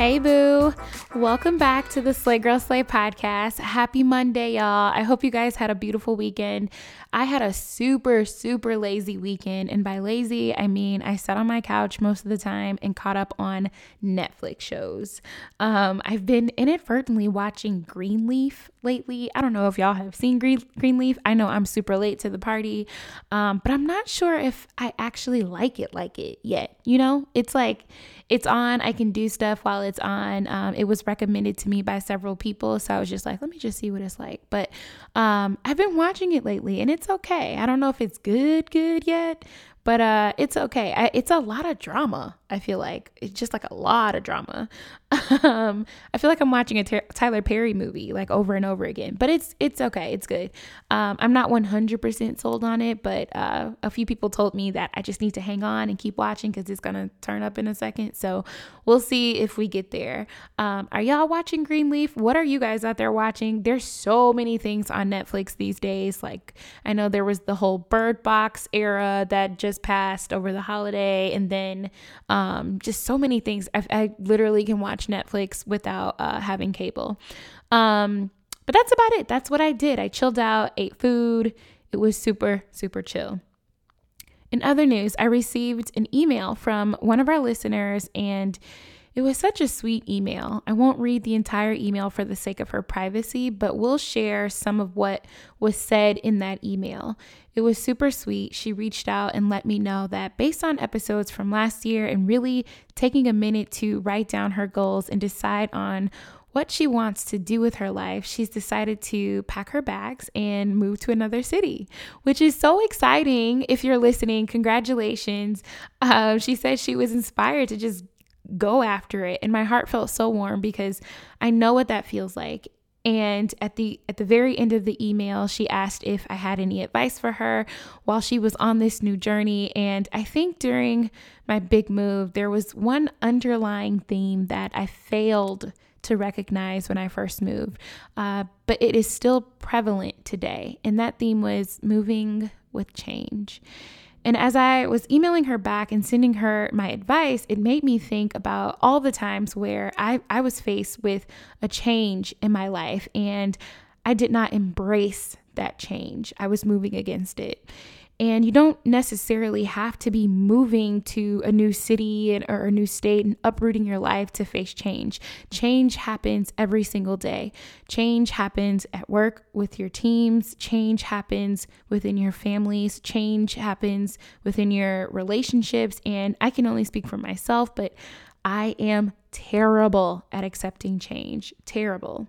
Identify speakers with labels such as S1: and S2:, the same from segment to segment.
S1: Hey, boo. Welcome back to the Slay Girl Slay podcast. Happy Monday, y'all. I hope you guys had a beautiful weekend. I had a super, super lazy weekend. And by lazy, I mean I sat on my couch most of the time and caught up on Netflix shows. Um, I've been inadvertently watching Greenleaf lately. I don't know if y'all have seen Green, Greenleaf. I know I'm super late to the party, um, but I'm not sure if I actually like it like it yet. You know, it's like, it's on. I can do stuff while it's on. Um, it was recommended to me by several people, so I was just like, let me just see what it's like. But um, I've been watching it lately, and it's okay. I don't know if it's good, good yet, but uh, it's okay. I, it's a lot of drama. I feel like it's just like a lot of drama. um, I feel like I'm watching a T- Tyler Perry movie like over and over again, but it's it's okay. It's good. Um, I'm not 100% sold on it, but uh, a few people told me that I just need to hang on and keep watching because it's gonna turn up in a second. So we'll see if we get there. Um, are y'all watching Greenleaf? What are you guys out there watching? There's so many things on Netflix these days. Like I know there was the whole Bird Box era that just passed over the holiday, and then um, just so many things. I, I, literally can watch Netflix without uh, having cable. Um, but that's about it. That's what I did. I chilled out, ate food. It was super, super chill. In other news, I received an email from one of our listeners, and it was such a sweet email. I won't read the entire email for the sake of her privacy, but we'll share some of what was said in that email. It was super sweet. She reached out and let me know that based on episodes from last year and really taking a minute to write down her goals and decide on what she wants to do with her life, she's decided to pack her bags and move to another city, which is so exciting. If you're listening, congratulations. Uh, she said she was inspired to just go after it. And my heart felt so warm because I know what that feels like. And at the at the very end of the email she asked if I had any advice for her while she was on this new journey. And I think during my big move there was one underlying theme that I failed to recognize when I first moved. Uh, but it is still prevalent today. And that theme was moving with change and as I was emailing her back and sending her my advice, it made me think about all the times where I, I was faced with a change in my life and I did not embrace that change. I was moving against it. And you don't necessarily have to be moving to a new city or a new state and uprooting your life to face change. Change happens every single day. Change happens at work with your teams, change happens within your families, change happens within your relationships. And I can only speak for myself, but I am terrible at accepting change. Terrible.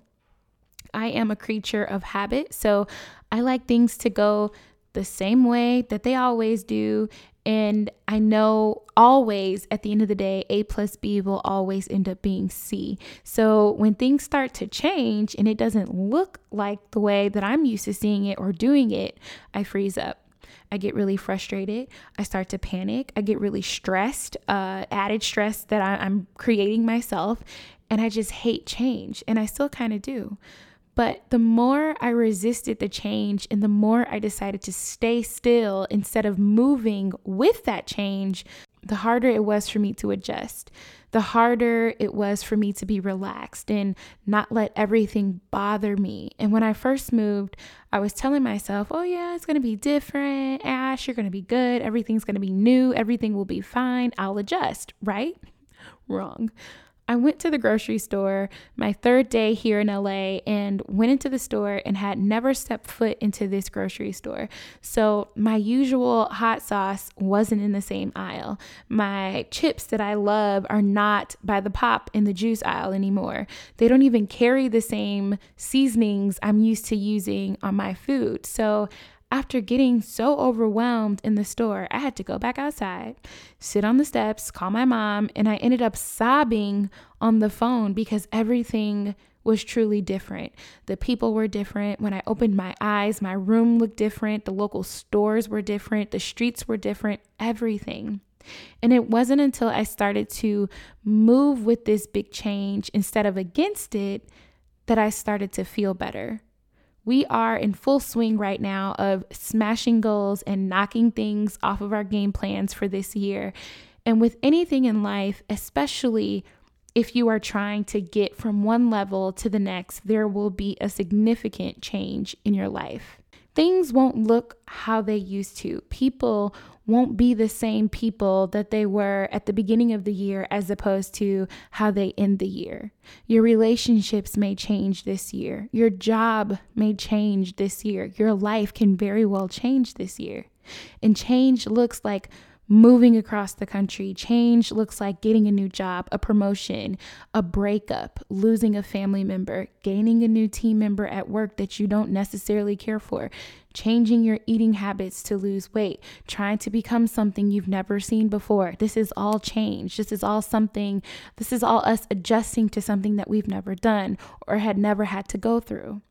S1: I am a creature of habit. So I like things to go the same way that they always do. And I know always at the end of the day, A plus B will always end up being C. So when things start to change and it doesn't look like the way that I'm used to seeing it or doing it, I freeze up. I get really frustrated. I start to panic. I get really stressed, uh, added stress that I, I'm creating myself. And I just hate change. And I still kind of do. But the more I resisted the change and the more I decided to stay still instead of moving with that change, the harder it was for me to adjust. The harder it was for me to be relaxed and not let everything bother me. And when I first moved, I was telling myself, oh, yeah, it's going to be different. Ash, you're going to be good. Everything's going to be new. Everything will be fine. I'll adjust, right? Wrong. I went to the grocery store my third day here in LA and went into the store and had never stepped foot into this grocery store. So my usual hot sauce wasn't in the same aisle. My chips that I love are not by the pop in the juice aisle anymore. They don't even carry the same seasonings I'm used to using on my food. So after getting so overwhelmed in the store, I had to go back outside, sit on the steps, call my mom, and I ended up sobbing on the phone because everything was truly different. The people were different. When I opened my eyes, my room looked different. The local stores were different. The streets were different. Everything. And it wasn't until I started to move with this big change instead of against it that I started to feel better. We are in full swing right now of smashing goals and knocking things off of our game plans for this year. And with anything in life, especially if you are trying to get from one level to the next, there will be a significant change in your life. Things won't look how they used to. People won't be the same people that they were at the beginning of the year as opposed to how they end the year. Your relationships may change this year. Your job may change this year. Your life can very well change this year. And change looks like moving across the country. Change looks like getting a new job, a promotion, a breakup, losing a family member, gaining a new team member at work that you don't necessarily care for, changing your eating habits to lose weight, trying to become something you've never seen before. This is all change. This is all something, this is all us adjusting to something that we've never done or had never had to go through.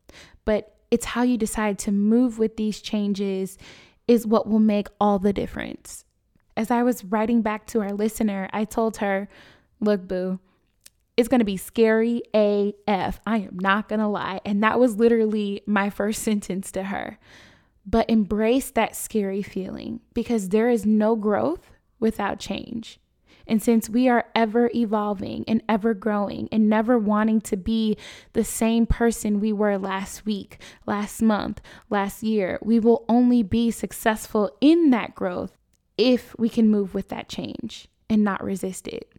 S1: But it's how you decide to move with these changes is what will make all the difference as I was writing back to our listener, I told her, Look, boo, it's going to be scary AF. I am not going to lie. And that was literally my first sentence to her. But embrace that scary feeling because there is no growth without change. And since we are ever evolving and ever growing and never wanting to be the same person we were last week, last month, last year, we will only be successful in that growth if we can move with that change and not resist it.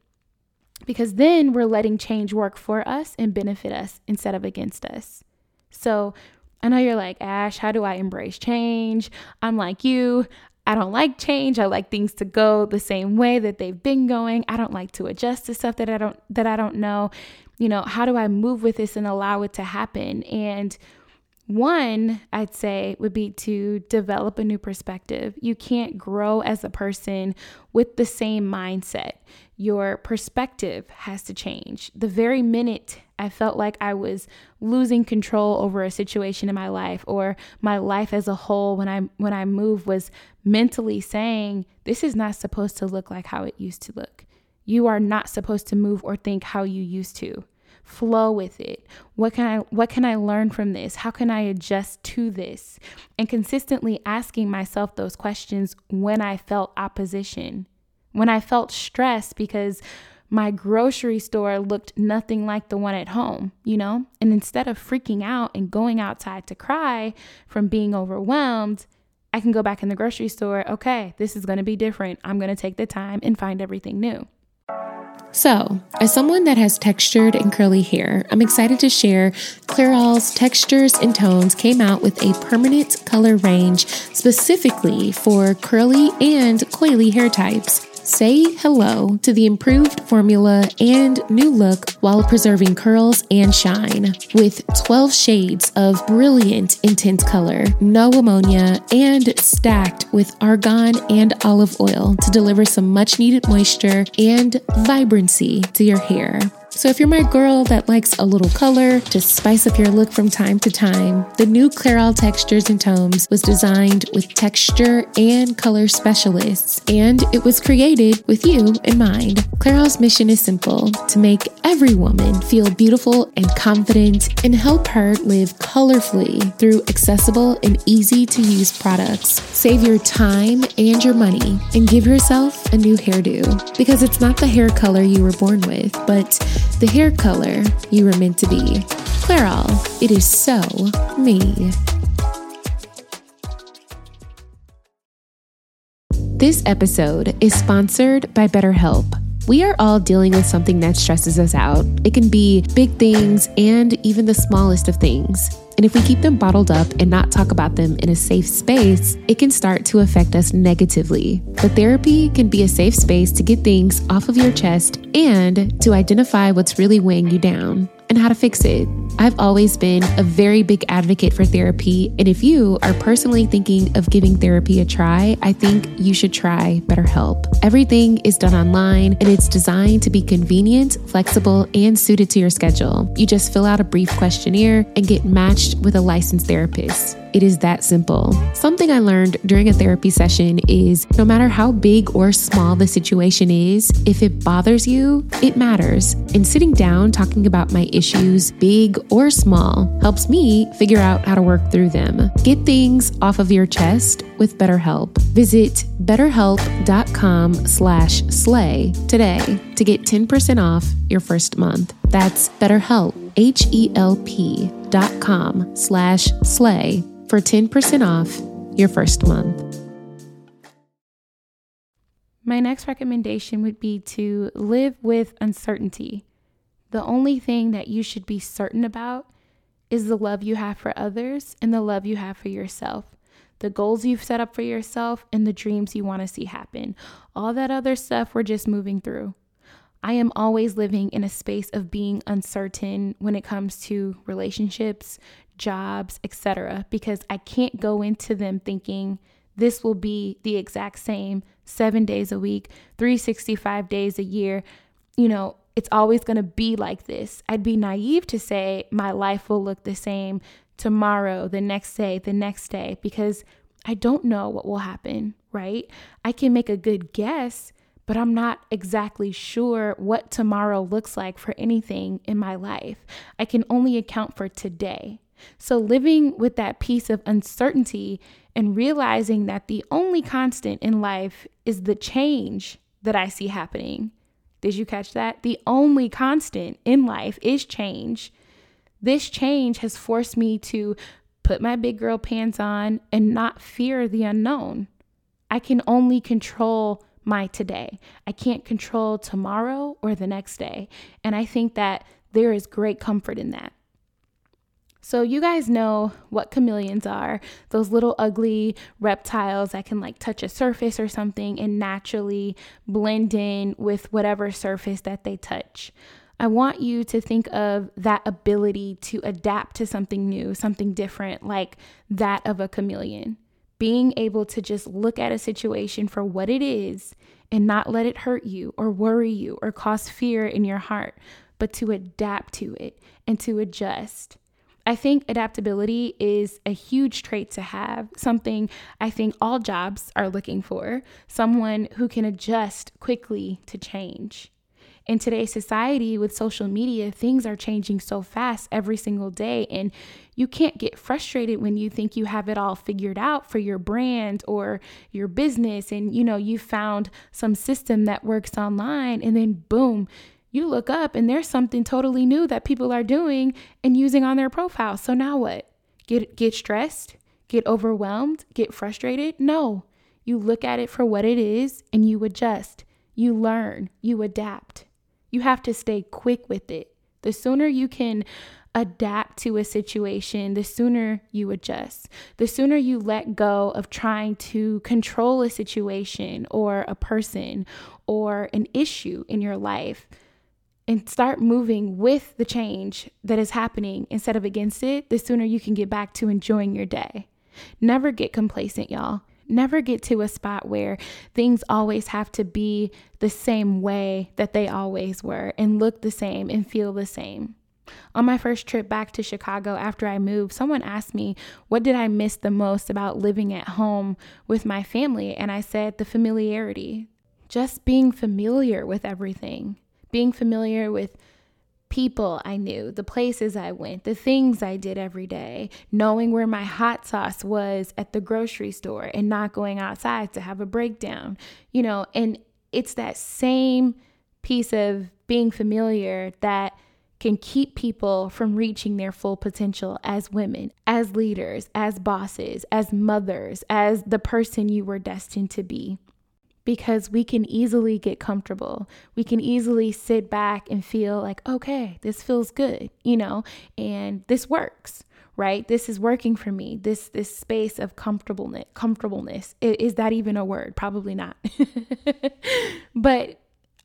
S1: Because then we're letting change work for us and benefit us instead of against us. So I know you're like, Ash, how do I embrace change? I'm like you. I don't like change. I like things to go the same way that they've been going. I don't like to adjust to stuff that I don't that I don't know. You know, how do I move with this and allow it to happen? And one, I'd say, would be to develop a new perspective. You can't grow as a person with the same mindset. Your perspective has to change. The very minute I felt like I was losing control over a situation in my life or my life as a whole when I when I moved was mentally saying this is not supposed to look like how it used to look. You are not supposed to move or think how you used to flow with it what can i what can i learn from this how can i adjust to this and consistently asking myself those questions when i felt opposition when i felt stress because my grocery store looked nothing like the one at home, you know? And instead of freaking out and going outside to cry from being overwhelmed, I can go back in the grocery store. Okay, this is gonna be different. I'm gonna take the time and find everything new.
S2: So, as someone that has textured and curly hair, I'm excited to share Clairol's Textures and Tones came out with a permanent color range specifically for curly and coily hair types. Say hello to the improved formula and new look while preserving curls and shine. With 12 shades of brilliant intense color, no ammonia, and stacked with argan and olive oil to deliver some much needed moisture and vibrancy to your hair. So, if you're my girl that likes a little color to spice up your look from time to time, the new Clairol Textures and Tones was designed with texture and color specialists, and it was created with you in mind. Clairol's mission is simple to make every woman feel beautiful and confident and help her live colorfully through accessible and easy to use products. Save your time and your money and give yourself a new hairdo because it's not the hair color you were born with, but the hair color you were meant to be. Clairol, it is so me. This episode is sponsored by BetterHelp. We are all dealing with something that stresses us out. It can be big things and even the smallest of things. And if we keep them bottled up and not talk about them in a safe space, it can start to affect us negatively. But therapy can be a safe space to get things off of your chest and to identify what's really weighing you down and how to fix it. I've always been a very big advocate for therapy, and if you are personally thinking of giving therapy a try, I think you should try BetterHelp. Everything is done online and it's designed to be convenient, flexible, and suited to your schedule. You just fill out a brief questionnaire and get matched with a licensed therapist. It is that simple. Something I learned during a therapy session is no matter how big or small the situation is, if it bothers you, it matters. And sitting down talking about my issues, big or small, helps me figure out how to work through them. Get things off of your chest with BetterHelp. Visit betterhelp.com slash slay today to get 10% off your first month. That's BetterHelp, H-E-L-P dot com slash slay for 10% off your first month.
S1: My next recommendation would be to live with uncertainty. The only thing that you should be certain about is the love you have for others and the love you have for yourself, the goals you've set up for yourself, and the dreams you want to see happen. All that other stuff we're just moving through. I am always living in a space of being uncertain when it comes to relationships, jobs, etc., because I can't go into them thinking this will be the exact same seven days a week, 365 days a year. You know, it's always going to be like this. I'd be naive to say my life will look the same tomorrow, the next day, the next day, because I don't know what will happen, right? I can make a good guess, but I'm not exactly sure what tomorrow looks like for anything in my life. I can only account for today. So, living with that piece of uncertainty and realizing that the only constant in life is the change that I see happening. Did you catch that? The only constant in life is change. This change has forced me to put my big girl pants on and not fear the unknown. I can only control my today. I can't control tomorrow or the next day. And I think that there is great comfort in that. So, you guys know what chameleons are those little ugly reptiles that can like touch a surface or something and naturally blend in with whatever surface that they touch. I want you to think of that ability to adapt to something new, something different, like that of a chameleon. Being able to just look at a situation for what it is and not let it hurt you or worry you or cause fear in your heart, but to adapt to it and to adjust. I think adaptability is a huge trait to have, something I think all jobs are looking for, someone who can adjust quickly to change. In today's society with social media, things are changing so fast every single day, and you can't get frustrated when you think you have it all figured out for your brand or your business, and you know, you found some system that works online, and then boom, you look up and there's something totally new that people are doing and using on their profile. So now what? Get get stressed? Get overwhelmed? Get frustrated? No. You look at it for what it is and you adjust. You learn, you adapt. You have to stay quick with it. The sooner you can adapt to a situation, the sooner you adjust. The sooner you let go of trying to control a situation or a person or an issue in your life, and start moving with the change that is happening instead of against it, the sooner you can get back to enjoying your day. Never get complacent, y'all. Never get to a spot where things always have to be the same way that they always were and look the same and feel the same. On my first trip back to Chicago after I moved, someone asked me, What did I miss the most about living at home with my family? And I said, The familiarity, just being familiar with everything being familiar with people I knew, the places I went, the things I did every day, knowing where my hot sauce was at the grocery store and not going outside to have a breakdown, you know, and it's that same piece of being familiar that can keep people from reaching their full potential as women, as leaders, as bosses, as mothers, as the person you were destined to be because we can easily get comfortable. We can easily sit back and feel like, okay, this feels good, you know, and this works, right? This is working for me. This this space of comfortableness, comfortableness. Is that even a word? Probably not. but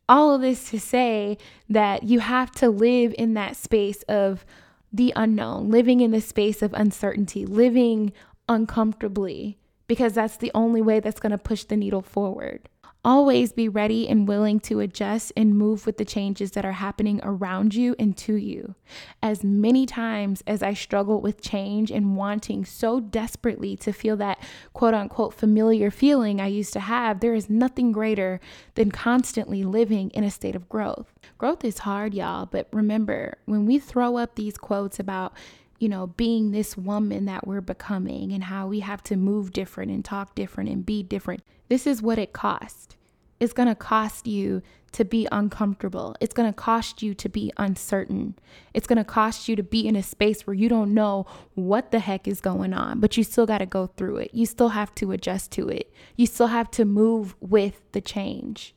S1: all of this to say that you have to live in that space of the unknown, living in the space of uncertainty, living uncomfortably, because that's the only way that's going to push the needle forward. Always be ready and willing to adjust and move with the changes that are happening around you and to you. As many times as I struggled with change and wanting so desperately to feel that quote unquote familiar feeling I used to have, there is nothing greater than constantly living in a state of growth. Growth is hard, y'all, but remember, when we throw up these quotes about you know, being this woman that we're becoming and how we have to move different and talk different and be different. This is what it costs. It's going to cost you to be uncomfortable. It's going to cost you to be uncertain. It's going to cost you to be in a space where you don't know what the heck is going on, but you still got to go through it. You still have to adjust to it. You still have to move with the change.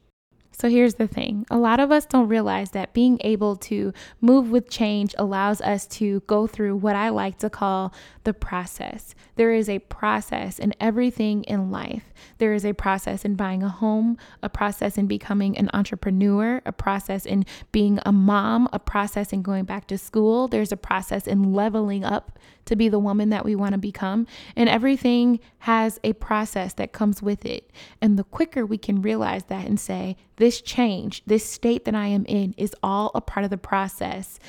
S1: So here's the thing a lot of us don't realize that being able to move with change allows us to go through what I like to call the process. There is a process in everything in life. There is a process in buying a home, a process in becoming an entrepreneur, a process in being a mom, a process in going back to school. There's a process in leveling up to be the woman that we want to become. And everything has a process that comes with it. And the quicker we can realize that and say, this change, this state that I am in is all a part of the process,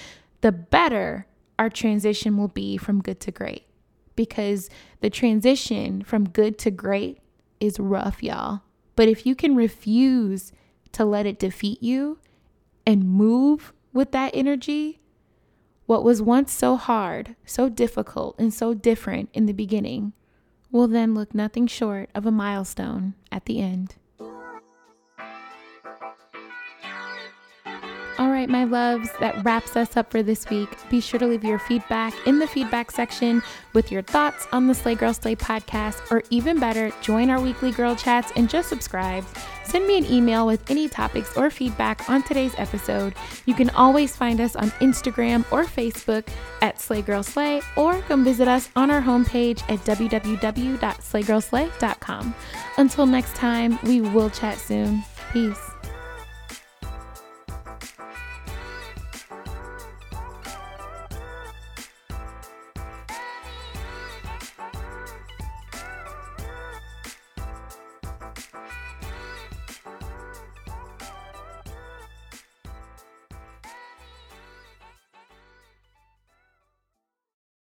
S1: the better our transition will be from good to great because the transition from good to great is rough, y'all. But if you can refuse to let it defeat you and move with that energy, what was once so hard, so difficult, and so different in the beginning will then look nothing short of a milestone at the end. All right, my loves, that wraps us up for this week. Be sure to leave your feedback in the feedback section with your thoughts on the Slay Girl Slay podcast, or even better, join our weekly girl chats and just subscribe. Send me an email with any topics or feedback on today's episode. You can always find us on Instagram or Facebook at Slay Girl Slay, or come visit us on our homepage at www.slaygirlslay.com. Until next time, we will chat soon. Peace.